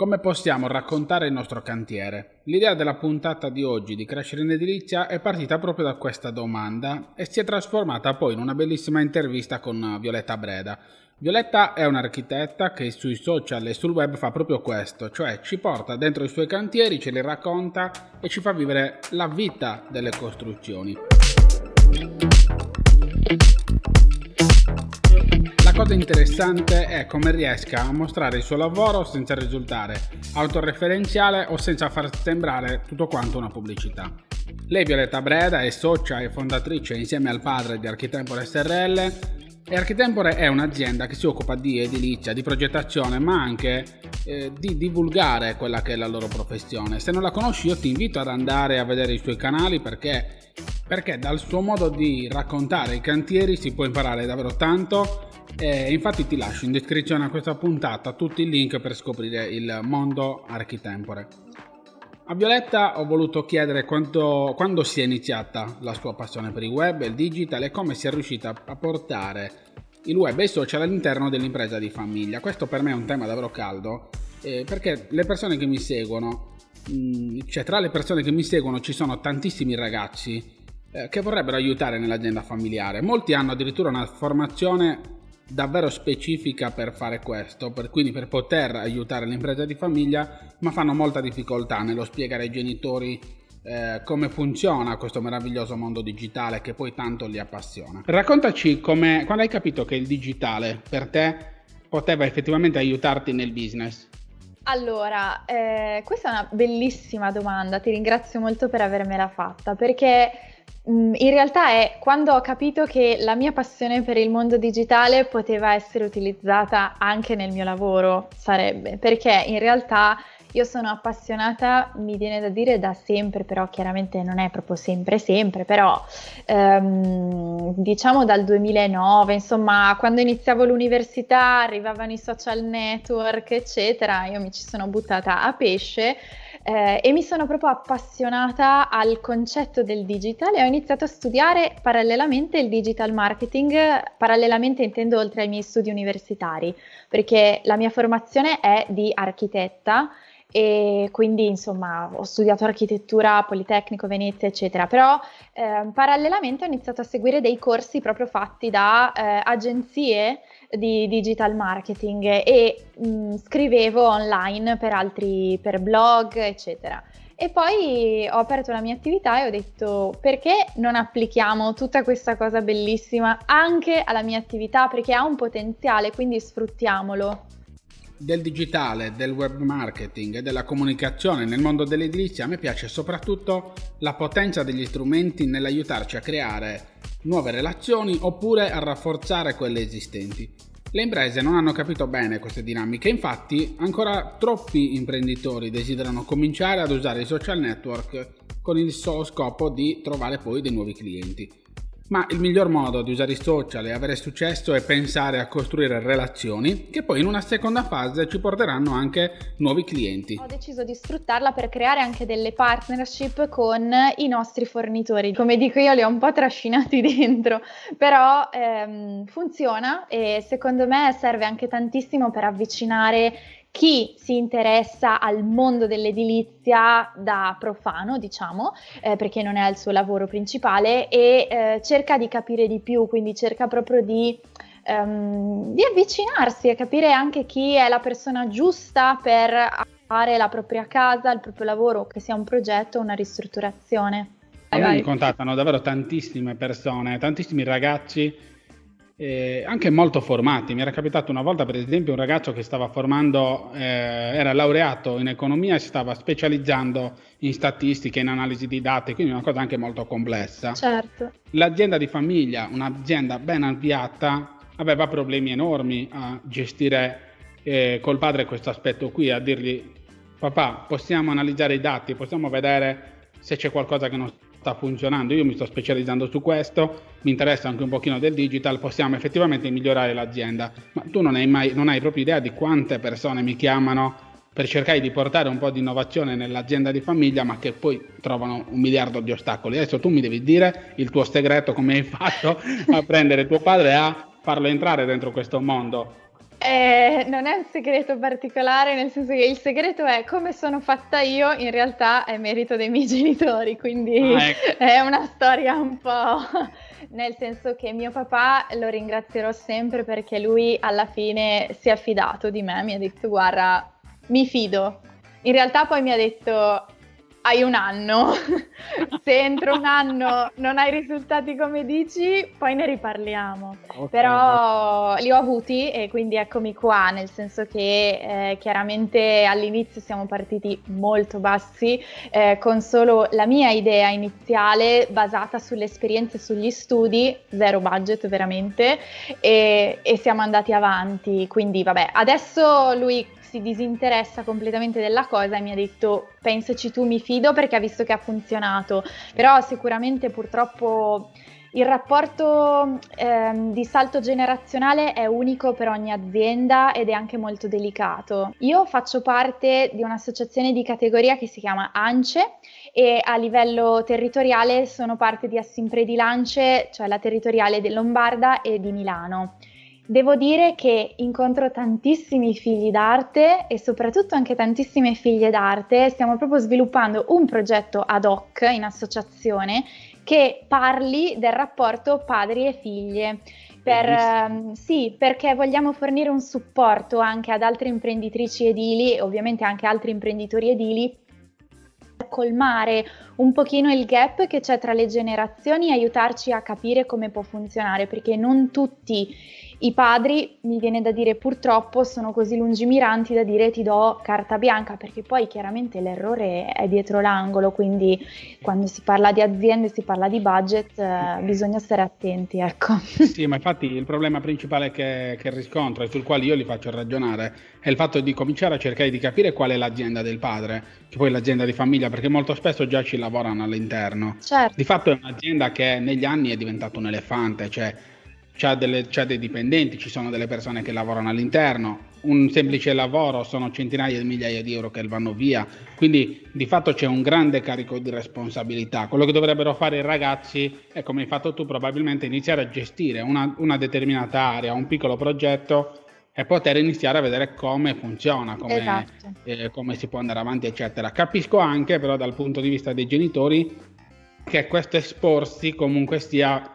Come possiamo raccontare il nostro cantiere? L'idea della puntata di oggi di Crescere in Edilizia è partita proprio da questa domanda e si è trasformata poi in una bellissima intervista con Violetta Breda. Violetta è un'architetta che sui social e sul web fa proprio questo, cioè ci porta dentro i suoi cantieri, ce li racconta e ci fa vivere la vita delle costruzioni. La cosa interessante è come riesca a mostrare il suo lavoro senza risultare autoreferenziale o senza far sembrare tutto quanto una pubblicità. Lei Violetta Breda è socia e fondatrice insieme al padre di Architempore SRL e Architempore è un'azienda che si occupa di edilizia, di progettazione, ma anche eh, di divulgare quella che è la loro professione. Se non la conosci io ti invito ad andare a vedere i suoi canali perché, perché dal suo modo di raccontare i cantieri si può imparare davvero tanto e infatti ti lascio in descrizione a questa puntata tutti i link per scoprire il mondo Architempore. A Violetta ho voluto chiedere quanto, quando si è iniziata la sua passione per il web e il digital e come si è riuscita a portare il web e i social all'interno dell'impresa di famiglia. Questo per me è un tema davvero caldo eh, perché le persone che mi seguono, mh, mm, cioè tra le persone che mi seguono ci sono tantissimi ragazzi eh, che vorrebbero aiutare nell'azienda familiare. Molti hanno addirittura una formazione davvero specifica per fare questo, per, quindi per poter aiutare l'impresa di famiglia, ma fanno molta difficoltà nello spiegare ai genitori eh, come funziona questo meraviglioso mondo digitale che poi tanto li appassiona. Raccontaci come, quando hai capito che il digitale per te poteva effettivamente aiutarti nel business. Allora, eh, questa è una bellissima domanda, ti ringrazio molto per avermela fatta, perché in realtà è quando ho capito che la mia passione per il mondo digitale poteva essere utilizzata anche nel mio lavoro, sarebbe, perché in realtà io sono appassionata, mi viene da dire da sempre, però chiaramente non è proprio sempre sempre, però ehm, diciamo dal 2009, insomma, quando iniziavo l'università, arrivavano i social network, eccetera, io mi ci sono buttata a pesce eh, e mi sono proprio appassionata al concetto del digital e ho iniziato a studiare parallelamente il digital marketing, parallelamente intendo oltre ai miei studi universitari, perché la mia formazione è di architetta e quindi insomma ho studiato architettura, Politecnico, Venezia eccetera, però eh, parallelamente ho iniziato a seguire dei corsi proprio fatti da eh, agenzie di digital marketing e mh, mm, scrivevo online per altri, per blog, eccetera. E poi ho aperto la mia attività e ho detto perché non applichiamo tutta questa cosa bellissima anche alla mia attività perché ha un potenziale, quindi sfruttiamolo. Del digitale, del web marketing e della comunicazione nel mondo dell'edilizia a me piace soprattutto la potenza degli strumenti nell'aiutarci a creare nuove relazioni oppure a rafforzare quelle esistenti. Le imprese non hanno capito bene queste dinamiche, infatti ancora troppi imprenditori desiderano cominciare ad usare i social network con il solo scopo di trovare poi dei nuovi clienti. Ma il miglior modo di usare i social e avere successo è pensare a costruire relazioni che poi in una seconda fase ci porteranno anche nuovi clienti. Ho deciso di sfruttarla per creare anche delle partnership con i nostri fornitori. Come dico io li ho un po' trascinati dentro, però ehm, funziona e secondo me serve anche tantissimo per avvicinare chi si interessa al mondo dell'edilizia da profano, diciamo, eh, perché non è il suo lavoro principale e eh, cerca di capire di più, quindi cerca proprio di, um, di avvicinarsi e capire anche chi è la persona giusta per fare la propria casa, il proprio lavoro, che sia un progetto o una ristrutturazione. A me mi contattano davvero tantissime persone, tantissimi ragazzi eh, anche molto formati. Mi era capitato una volta, per esempio, un ragazzo che stava formando, eh, era laureato in economia e si stava specializzando in statistiche, in analisi di dati, quindi una cosa anche molto complessa. Certo. L'azienda di famiglia, un'azienda ben avviata, aveva problemi enormi a gestire eh, col padre questo aspetto qui, a dirgli papà, possiamo analizzare i dati, possiamo vedere se c'è qualcosa che non sta funzionando, io mi sto specializzando su questo, mi interessa anche un pochino del digital, possiamo effettivamente migliorare l'azienda, ma tu non hai, mai, non hai proprio idea di quante persone mi chiamano per cercare di portare un po' di innovazione nell'azienda di famiglia, ma che poi trovano un miliardo di ostacoli. Adesso tu mi devi dire il tuo segreto, come hai fatto a prendere tuo padre e a farlo entrare dentro questo mondo. Eh, non è un segreto particolare, nel senso che il segreto è come sono fatta io, in realtà è merito dei miei genitori, quindi ah, ecco. è una storia un po' nel senso che mio papà lo ringrazierò sempre perché lui alla fine si è fidato di me, mi ha detto guarda, mi fido. In realtà poi mi ha detto hai un anno, se entro un anno non hai risultati come dici, poi ne riparliamo. Okay, Però li ho avuti e quindi eccomi qua, nel senso che eh, chiaramente all'inizio siamo partiti molto bassi, eh, con solo la mia idea iniziale basata sulle esperienze e sugli studi, zero budget veramente, e, e siamo andati avanti. Quindi vabbè, adesso lui si disinteressa completamente della cosa e mi ha detto pensaci tu, mi fido perché ha visto che ha funzionato, però sicuramente purtroppo il rapporto ehm, di salto generazionale è unico per ogni azienda ed è anche molto delicato. Io faccio parte di un'associazione di categoria che si chiama ANCE e a livello territoriale sono parte di Assimpre Lance, cioè la territoriale di Lombarda e di Milano. Devo dire che incontro tantissimi figli d'arte e soprattutto anche tantissime figlie d'arte. Stiamo proprio sviluppando un progetto ad hoc in associazione che parli del rapporto padri e figlie. Per, ehm, sì, perché vogliamo fornire un supporto anche ad altre imprenditrici edili e ovviamente anche altri imprenditori edili colmare un pochino il gap che c'è tra le generazioni e aiutarci a capire come può funzionare, perché non tutti i padri, mi viene da dire purtroppo, sono così lungimiranti da dire ti do carta bianca, perché poi chiaramente l'errore è dietro l'angolo, quindi quando si parla di aziende, si parla di budget, eh, bisogna stare attenti, ecco. Sì, ma infatti il problema principale che, che riscontro e sul quale io li faccio ragionare è il fatto di cominciare a cercare di capire qual è l'azienda del padre, che poi è l'azienda di famiglia, perché molto spesso già ci lavorano all'interno. Certo. Di fatto è un'azienda che negli anni è diventata un elefante, cioè c'ha, delle, c'ha dei dipendenti, ci sono delle persone che lavorano all'interno, un semplice lavoro sono centinaia di migliaia di euro che vanno via, quindi di fatto c'è un grande carico di responsabilità. Quello che dovrebbero fare i ragazzi è come hai fatto tu probabilmente iniziare a gestire una, una determinata area, un piccolo progetto e poter iniziare a vedere come funziona, come, esatto. eh, come si può andare avanti, eccetera. Capisco anche però dal punto di vista dei genitori che questo esporsi comunque sia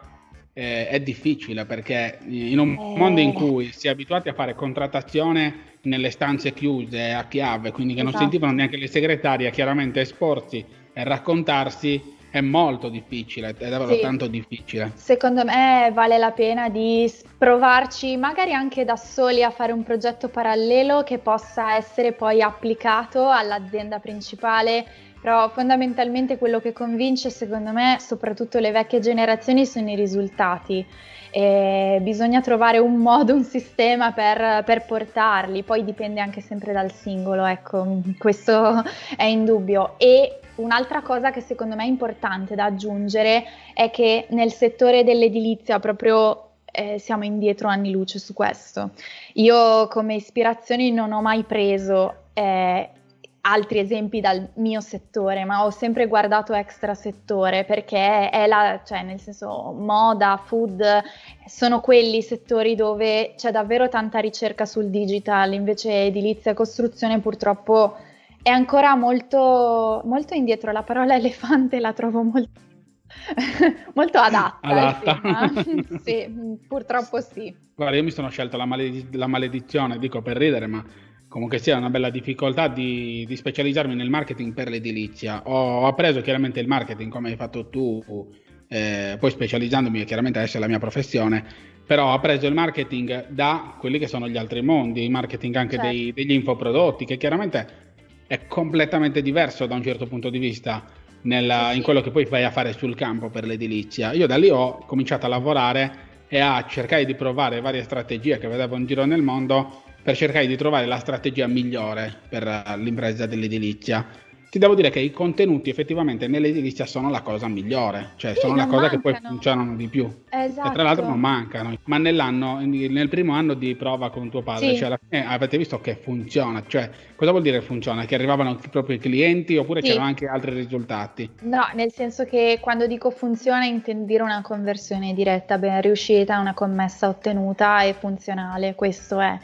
eh, è difficile perché in un eh. mondo in cui si è abituati a fare contrattazione nelle stanze chiuse a chiave, quindi che esatto. non sentivano neanche le segretarie, chiaramente esporsi e raccontarsi è molto difficile, è davvero sì. tanto difficile. Secondo me vale la pena di provarci magari anche da soli a fare un progetto parallelo che possa essere poi applicato all'azienda principale però fondamentalmente quello che convince secondo me soprattutto le vecchie generazioni sono i risultati. E bisogna trovare un modo, un sistema per, per, portarli, poi dipende anche sempre dal singolo, ecco, questo è indubbio. E un'altra cosa che secondo me è importante da aggiungere è che nel settore dell'edilizia proprio eh, siamo indietro anni luce su questo. Io come ispirazioni non ho mai preso eh, altri esempi dal mio settore, ma ho sempre guardato extra settore perché è la, cioè nel senso moda, food, sono quelli settori dove c'è davvero tanta ricerca sul digital, invece edilizia e costruzione purtroppo è ancora molto, molto indietro, la parola elefante la trovo molto molto adatta. adatta. sì, purtroppo sì. Guarda, io mi sono scelto la, malediz- la maledizione, dico per ridere, ma comunque sia una bella difficoltà di, di, specializzarmi nel marketing per l'edilizia. Ho appreso chiaramente il marketing come hai fatto tu, eh, poi specializzandomi chiaramente adesso è la mia professione, però ho appreso il marketing da quelli che sono gli altri mondi, il marketing anche certo. dei, degli infoprodotti, che chiaramente è completamente diverso da un certo punto di vista nella, in quello che poi vai a fare sul campo per l'edilizia. Io da lì ho cominciato a lavorare e a cercare di provare varie strategie che vedevo in giro nel mondo per cercare di trovare la strategia migliore per l'impresa dell'edilizia ti devo dire che i contenuti effettivamente nell'edilizia sono la cosa migliore, cioè sì, sono la cosa mancano. che poi funzionano di più. Esatto. E tra l'altro non mancano. Ma nell'anno, nel primo anno di prova con tuo padre, sì. cioè alla fine avete visto che funziona. Cioè, cosa vuol dire funziona? Che arrivavano proprio i clienti oppure sì. c'erano anche altri risultati? No, nel senso che quando dico funziona intendo dire una conversione diretta, ben riuscita, una commessa ottenuta e funzionale. Questo è.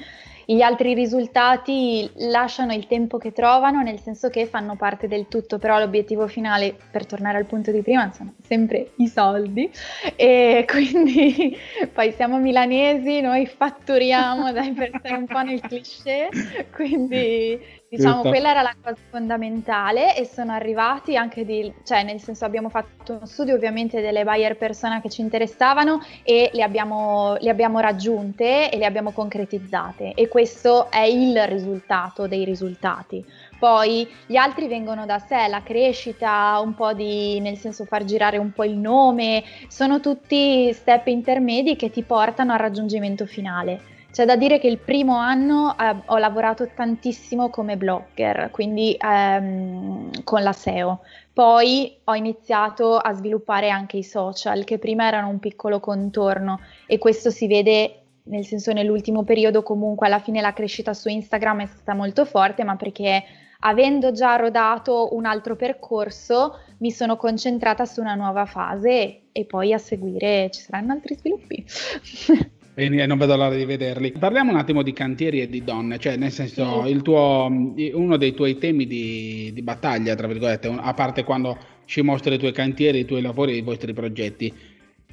Gli altri risultati lasciano il tempo che trovano, nel senso che fanno parte del tutto, però l'obiettivo finale, per tornare al punto di prima, sono sempre i soldi. E quindi poi siamo milanesi, noi fatturiamo, dai per stare un po' nel cliché, quindi Diciamo, quella era la cosa fondamentale e sono arrivati anche di, cioè nel senso abbiamo fatto uno studio ovviamente delle buyer persona che ci interessavano e le abbiamo, le abbiamo raggiunte e le abbiamo concretizzate e questo è il risultato dei risultati. Poi gli altri vengono da sé, la crescita, un po' di, nel senso far girare un po' il nome, sono tutti step intermedi che ti portano al raggiungimento finale. C'è da dire che il primo anno eh, ho lavorato tantissimo come blogger, quindi ehm, con la SEO. Poi ho iniziato a sviluppare anche i social, che prima erano un piccolo contorno e questo si vede nel senso nell'ultimo periodo comunque alla fine la crescita su Instagram è stata molto forte, ma perché avendo già rodato un altro percorso mi sono concentrata su una nuova fase e poi a seguire ci saranno altri sviluppi. e non vedo l'ora di vederli. Parliamo un attimo di cantieri e di donne, cioè nel senso tuo, uno dei tuoi temi di, di, battaglia, tra virgolette, a parte quando ci mostri i tuoi cantieri, i tuoi lavori, i vostri progetti.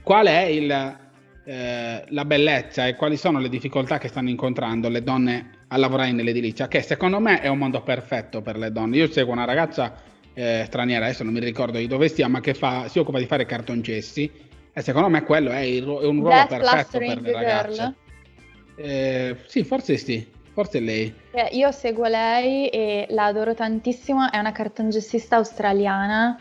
Qual è il, eh, la bellezza e quali sono le difficoltà che stanno incontrando le donne a lavorare nell'edilizia? Che secondo me è un mondo perfetto per le donne. Io seguo una ragazza eh, straniera, adesso non mi ricordo di dove stia, ma che fa, si occupa di fare cartoncessi e secondo me quello è, il, è un ruolo Death perfetto per le ragazze. Eh, sì, forse sì, forse è lei. Eh, io seguo lei e la adoro tantissimo, è una cartongessista australiana.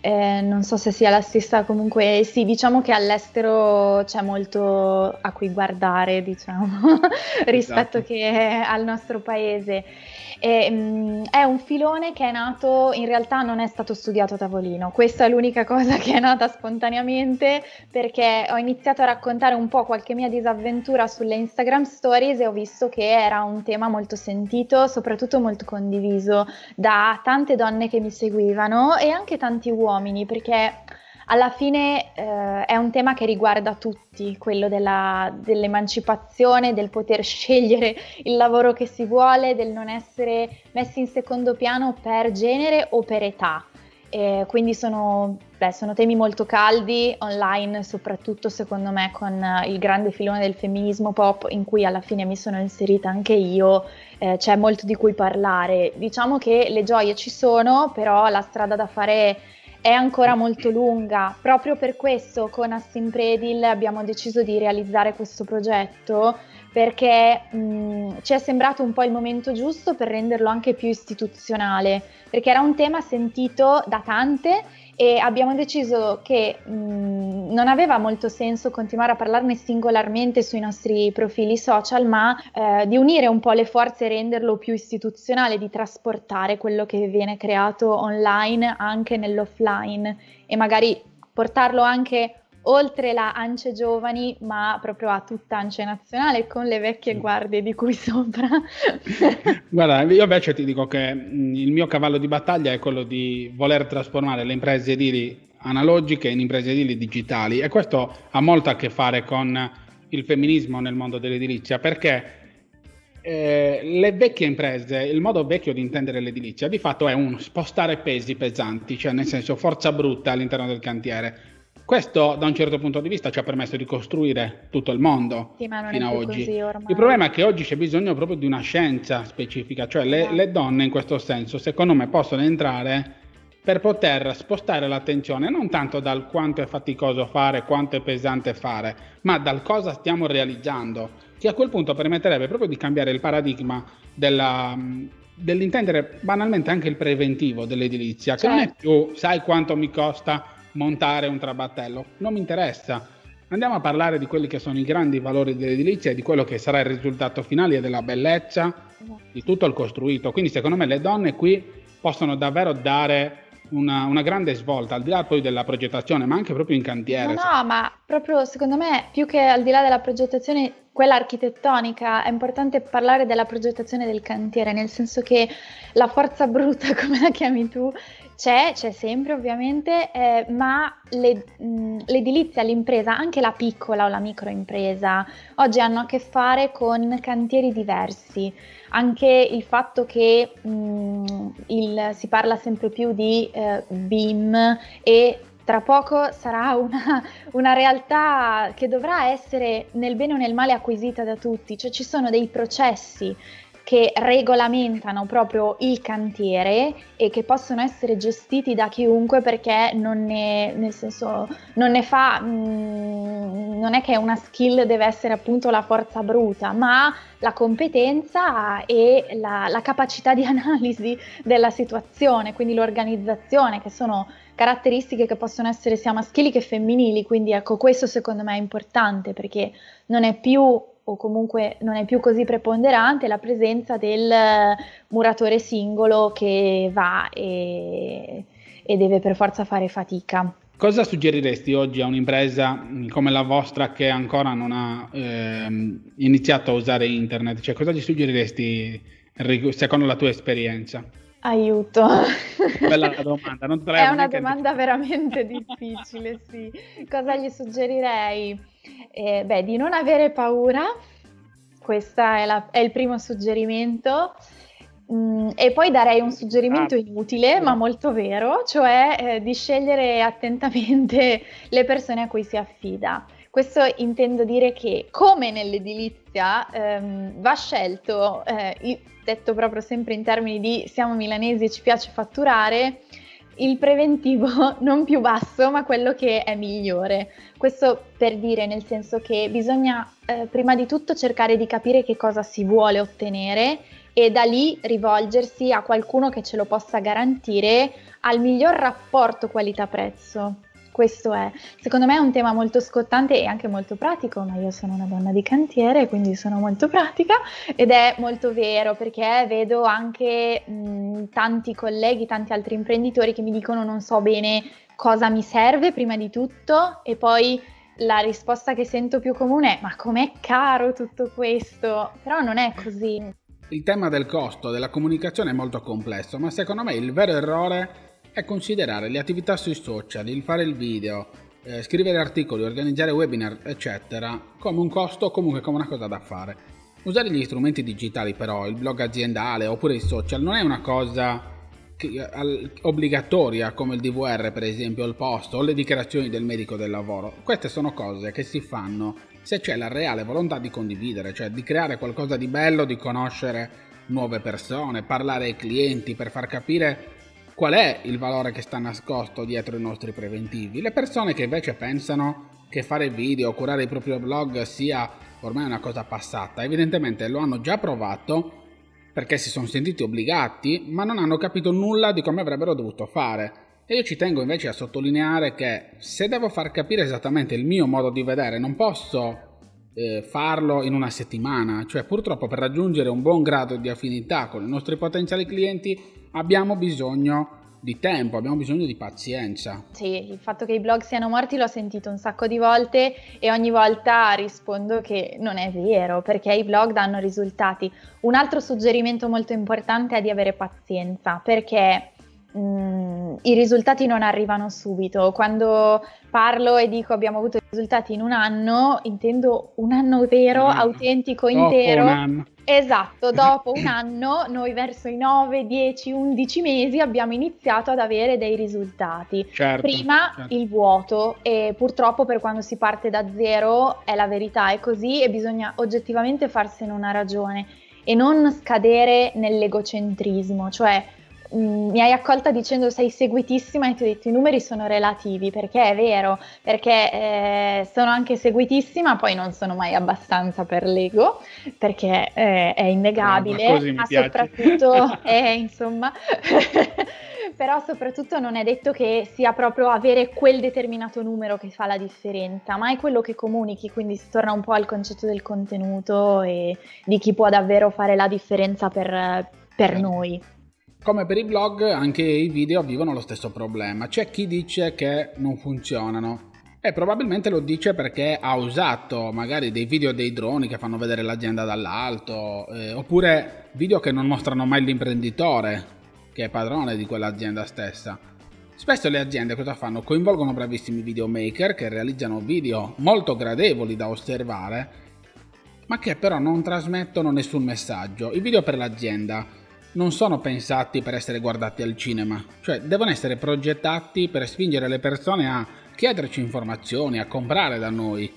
Eh, non so se sia la stessa, comunque sì, diciamo che all'estero c'è molto a cui guardare, diciamo, rispetto esatto. che al nostro paese. E, mh, mm, è un filone che è nato, in realtà non è stato studiato a tavolino, questa è l'unica cosa che è nata spontaneamente perché ho iniziato a raccontare un po' qualche mia disavventura sulle Instagram stories e ho visto che era un tema molto sentito, soprattutto molto condiviso da tante donne che mi seguivano e anche tanti uomini perché alla fine eh, è un tema che riguarda tutti, quello della, dell'emancipazione, del poter scegliere il lavoro che si vuole, del non essere messi in secondo piano per genere o per età. Eh, quindi sono, beh, sono, temi molto caldi online, soprattutto secondo me con il grande filone del femminismo pop in cui alla fine mi sono inserita anche io, eh, c'è molto di cui parlare. Diciamo che le gioie ci sono, però la strada da fare è ancora molto lunga. Proprio per questo con Assim Predil abbiamo deciso di realizzare questo progetto perché mh, ci è sembrato un po' il momento giusto per renderlo anche più istituzionale, perché era un tema sentito da tante e abbiamo deciso che mh, non aveva molto senso continuare a parlarne singolarmente sui nostri profili social, ma eh, di unire un po' le forze e renderlo più istituzionale, di trasportare quello che viene creato online anche nell'offline e magari portarlo anche oltre la Ance Giovani, ma proprio a tutta Ance Nazionale con le vecchie guardie di cui sopra. Guarda, io invece ti dico che il mio cavallo di battaglia è quello di voler trasformare le imprese edili analogiche in imprese edili digitali e questo ha molto a che fare con il femminismo nel mondo dell'edilizia perché eh, le vecchie imprese, il modo vecchio di intendere l'edilizia di fatto è un spostare pesi pesanti, cioè nel senso forza brutta all'interno del cantiere questo da un certo punto di vista ci ha permesso di costruire tutto il mondo sì, fino ad oggi. il problema è che oggi c'è bisogno proprio di una scienza specifica, cioè le, esatto. le donne in questo senso secondo me possono entrare per poter spostare l'attenzione non tanto dal quanto è faticoso fare, quanto è pesante fare, ma dal cosa stiamo realizzando, che a quel punto permetterebbe proprio di cambiare il paradigma della, dell'intendere banalmente anche il preventivo dell'edilizia, certo. che non è certo. più sai quanto mi costa montare un trabattello, non mi interessa. Andiamo a parlare di quelli che sono i grandi valori dell'edilizia e di quello che sarà il risultato finale e della bellezza di tutto il costruito. Quindi secondo me le donne qui possono davvero dare una, una, grande svolta, al di là poi della progettazione, ma anche proprio in cantiere. No, no, ma proprio secondo me, più che al di là della progettazione, quella architettonica, è importante parlare della progettazione del cantiere, nel senso che la forza bruta, come la chiami tu, c'è, c'è sempre ovviamente, eh, ma le, mh, l'edilizia, l'impresa, anche la piccola o la microimpresa, oggi hanno a che fare con cantieri diversi. Anche il fatto che mh, il, si parla sempre più di eh, BIM e tra poco sarà una, una, realtà che dovrà essere nel bene o nel male acquisita da tutti, cioè ci sono dei processi che regolamentano proprio il cantiere e che possono essere gestiti da chiunque perché non ne, nel senso, non ne fa, mh, mm, non è che una skill deve essere appunto la forza bruta, ma la competenza e la, la capacità di analisi della situazione, quindi l'organizzazione, che sono caratteristiche che possono essere sia maschili che femminili, quindi ecco questo secondo me è importante perché non è più o comunque non è più così preponderante la presenza del muratore singolo che va e, e deve per forza fare fatica. Cosa suggeriresti oggi a un'impresa come la vostra che ancora non ha ehm, iniziato a usare internet? Cioè, cosa gli suggeriresti secondo la tua esperienza? Aiuto. Bella domanda, non te È una domanda veramente difficile, sì. Cosa gli suggerirei? Eh, beh, di non avere paura, questo è, è, il primo suggerimento. Mm, e poi darei un suggerimento ah. inutile, ma molto vero, cioè eh, di scegliere attentamente le persone a cui si affida. Questo intendo dire che, come nell'edilizia, ehm, va scelto, eh, detto proprio sempre in termini di siamo milanesi e ci piace fatturare, il preventivo non più basso, ma quello che è migliore. Questo per dire nel senso che bisogna eh, prima di tutto cercare di capire che cosa si vuole ottenere e da lì rivolgersi a qualcuno che ce lo possa garantire al miglior rapporto qualità-prezzo questo è. Secondo me è un tema molto scottante e anche molto pratico, ma io sono una donna di cantiere, quindi sono molto pratica ed è molto vero perché vedo anche mh, tanti colleghi, tanti altri imprenditori che mi dicono non so bene cosa mi serve prima di tutto e poi la risposta che sento più comune è ma com'è caro tutto questo? Però non è così. Il tema del costo della comunicazione è molto complesso, ma secondo me il vero errore è considerare le attività sui social, il fare il video, eh, scrivere articoli, organizzare webinar, eccetera, come un costo o comunque come una cosa da fare. Usare gli strumenti digitali però, il blog aziendale oppure i social, non è una cosa al, obbligatoria come il DVR per esempio, il post o le dichiarazioni del medico del lavoro. Queste sono cose che si fanno se c'è la reale volontà di condividere, cioè di creare qualcosa di bello, di conoscere nuove persone, parlare ai clienti per far capire qual è il valore che sta nascosto dietro i nostri preventivi. Le persone che invece pensano che fare video o curare il proprio blog sia ormai una cosa passata, evidentemente lo hanno già provato perché si sono sentiti obbligati, ma non hanno capito nulla di come avrebbero dovuto fare. E io ci tengo invece a sottolineare che se devo far capire esattamente il mio modo di vedere, non posso eh, farlo in una settimana, cioè purtroppo per raggiungere un buon grado di affinità con i nostri potenziali clienti abbiamo bisogno di tempo, abbiamo bisogno di pazienza. Sì, il fatto che i blog siano morti l'ho sentito un sacco di volte e ogni volta rispondo che non è vero perché i blog danno risultati. Un altro suggerimento molto importante è di avere pazienza perché mh, mm, i risultati non arrivano subito. Quando parlo e dico abbiamo avuto risultati in un anno, intendo un anno vero, anno. autentico, Dopo intero. Un anno Esatto, dopo un anno noi verso i 9, 10, 11 mesi abbiamo iniziato ad avere dei risultati. Certo, Prima certo. il vuoto e purtroppo per quando si parte da zero è la verità, è così e bisogna oggettivamente farsene una ragione e non scadere nell'egocentrismo, cioè mi hai accolta dicendo sei seguitissima e ti ho detto i numeri sono relativi perché è vero, perché eh, sono anche seguitissima, poi non sono mai abbastanza per l'ego perché eh, è innegabile, no, ma, ma soprattutto è insomma, però soprattutto non è detto che sia proprio avere quel determinato numero che fa la differenza, ma è quello che comunichi, quindi si torna un po' al concetto del contenuto e di chi può davvero fare la differenza per, per noi. Come per i blog, anche i video vivono lo stesso problema. C'è chi dice che non funzionano. E probabilmente lo dice perché ha usato magari dei video dei droni che fanno vedere l'azienda dall'alto, eh, oppure video che non mostrano mai l'imprenditore che è padrone di quell'azienda stessa. Spesso le aziende cosa fanno? Coinvolgono bravissimi videomaker che realizzano video molto gradevoli da osservare, ma che però non trasmettono nessun messaggio. I video per l'azienda non sono pensati per essere guardati al cinema, cioè devono essere progettati per spingere le persone a chiederci informazioni, a comprare da noi.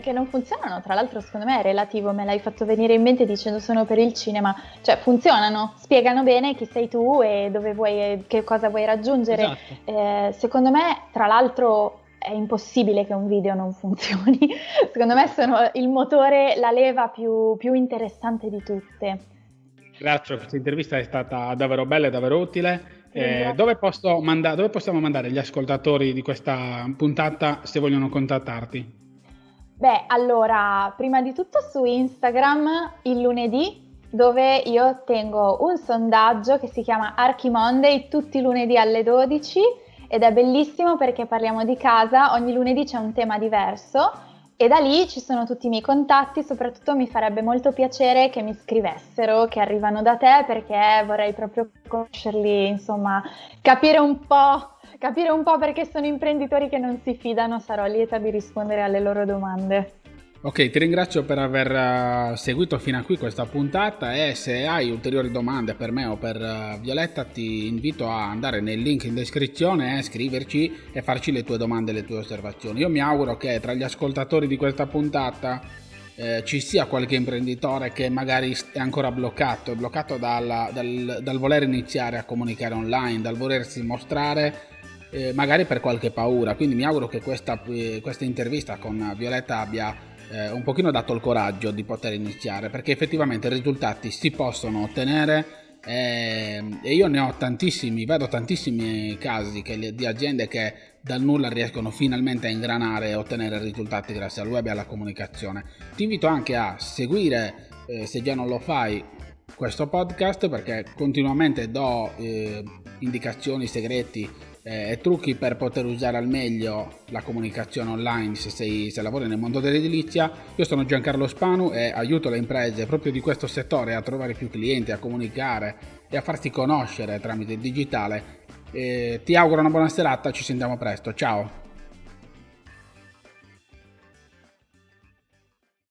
Che non funzionano, tra l'altro secondo me è relativo, me l'hai fatto venire in mente dicendo sono per il cinema, cioè funzionano, spiegano bene chi sei tu e dove vuoi, che cosa vuoi raggiungere. Esatto. Eh, secondo me, tra l'altro, è impossibile che un video non funzioni. Secondo me sono il motore, la leva più, più interessante di tutte. Grazie, questa intervista è stata davvero bella e davvero utile. Eh, dove, manda- dove, possiamo mandare gli ascoltatori di questa puntata se vogliono contattarti? Beh, allora, prima di tutto su Instagram il lunedì, dove io tengo un sondaggio che si chiama Archimonday tutti i lunedì alle 12 ed è bellissimo perché parliamo di casa, ogni lunedì c'è un tema diverso e da lì ci sono tutti i miei contatti, soprattutto mi farebbe molto piacere che mi scrivessero, che arrivano da te perché vorrei proprio conoscerli, insomma, capire un po', capire un po' perché sono imprenditori che non si fidano, sarò lieta di rispondere alle loro domande. Ok, ti ringrazio per aver uh, seguito fino a qui questa puntata e se hai ulteriori domande per me o per uh, Violetta ti invito a andare nel link in descrizione, eh, scriverci e farci le tue domande e le tue osservazioni. Io mi auguro che tra gli ascoltatori di questa puntata eh, ci sia qualche imprenditore che magari è ancora bloccato, è bloccato dal, dal, dal voler iniziare a comunicare online, dal volersi mostrare eh, magari per qualche paura. Quindi mi auguro che questa, eh, questa intervista con Violetta abbia eh, un pochino dato il coraggio di poter iniziare perché effettivamente i risultati si possono ottenere eh, e io ne ho tantissimi, vedo tantissimi casi che, di aziende che dal nulla riescono finalmente a ingranare e ottenere risultati grazie al web e alla comunicazione. Ti invito anche a seguire, eh, se già non lo fai, questo podcast perché continuamente do eh, indicazioni, segreti eh, trucchi per poter usare al meglio la comunicazione online se, sei, se lavori nel mondo dell'edilizia. Io sono Giancarlo Spanu e aiuto le imprese proprio di questo settore a trovare più clienti, a comunicare e a farsi conoscere tramite il digitale. Eh, ti auguro una buona serata, ci sentiamo presto, ciao!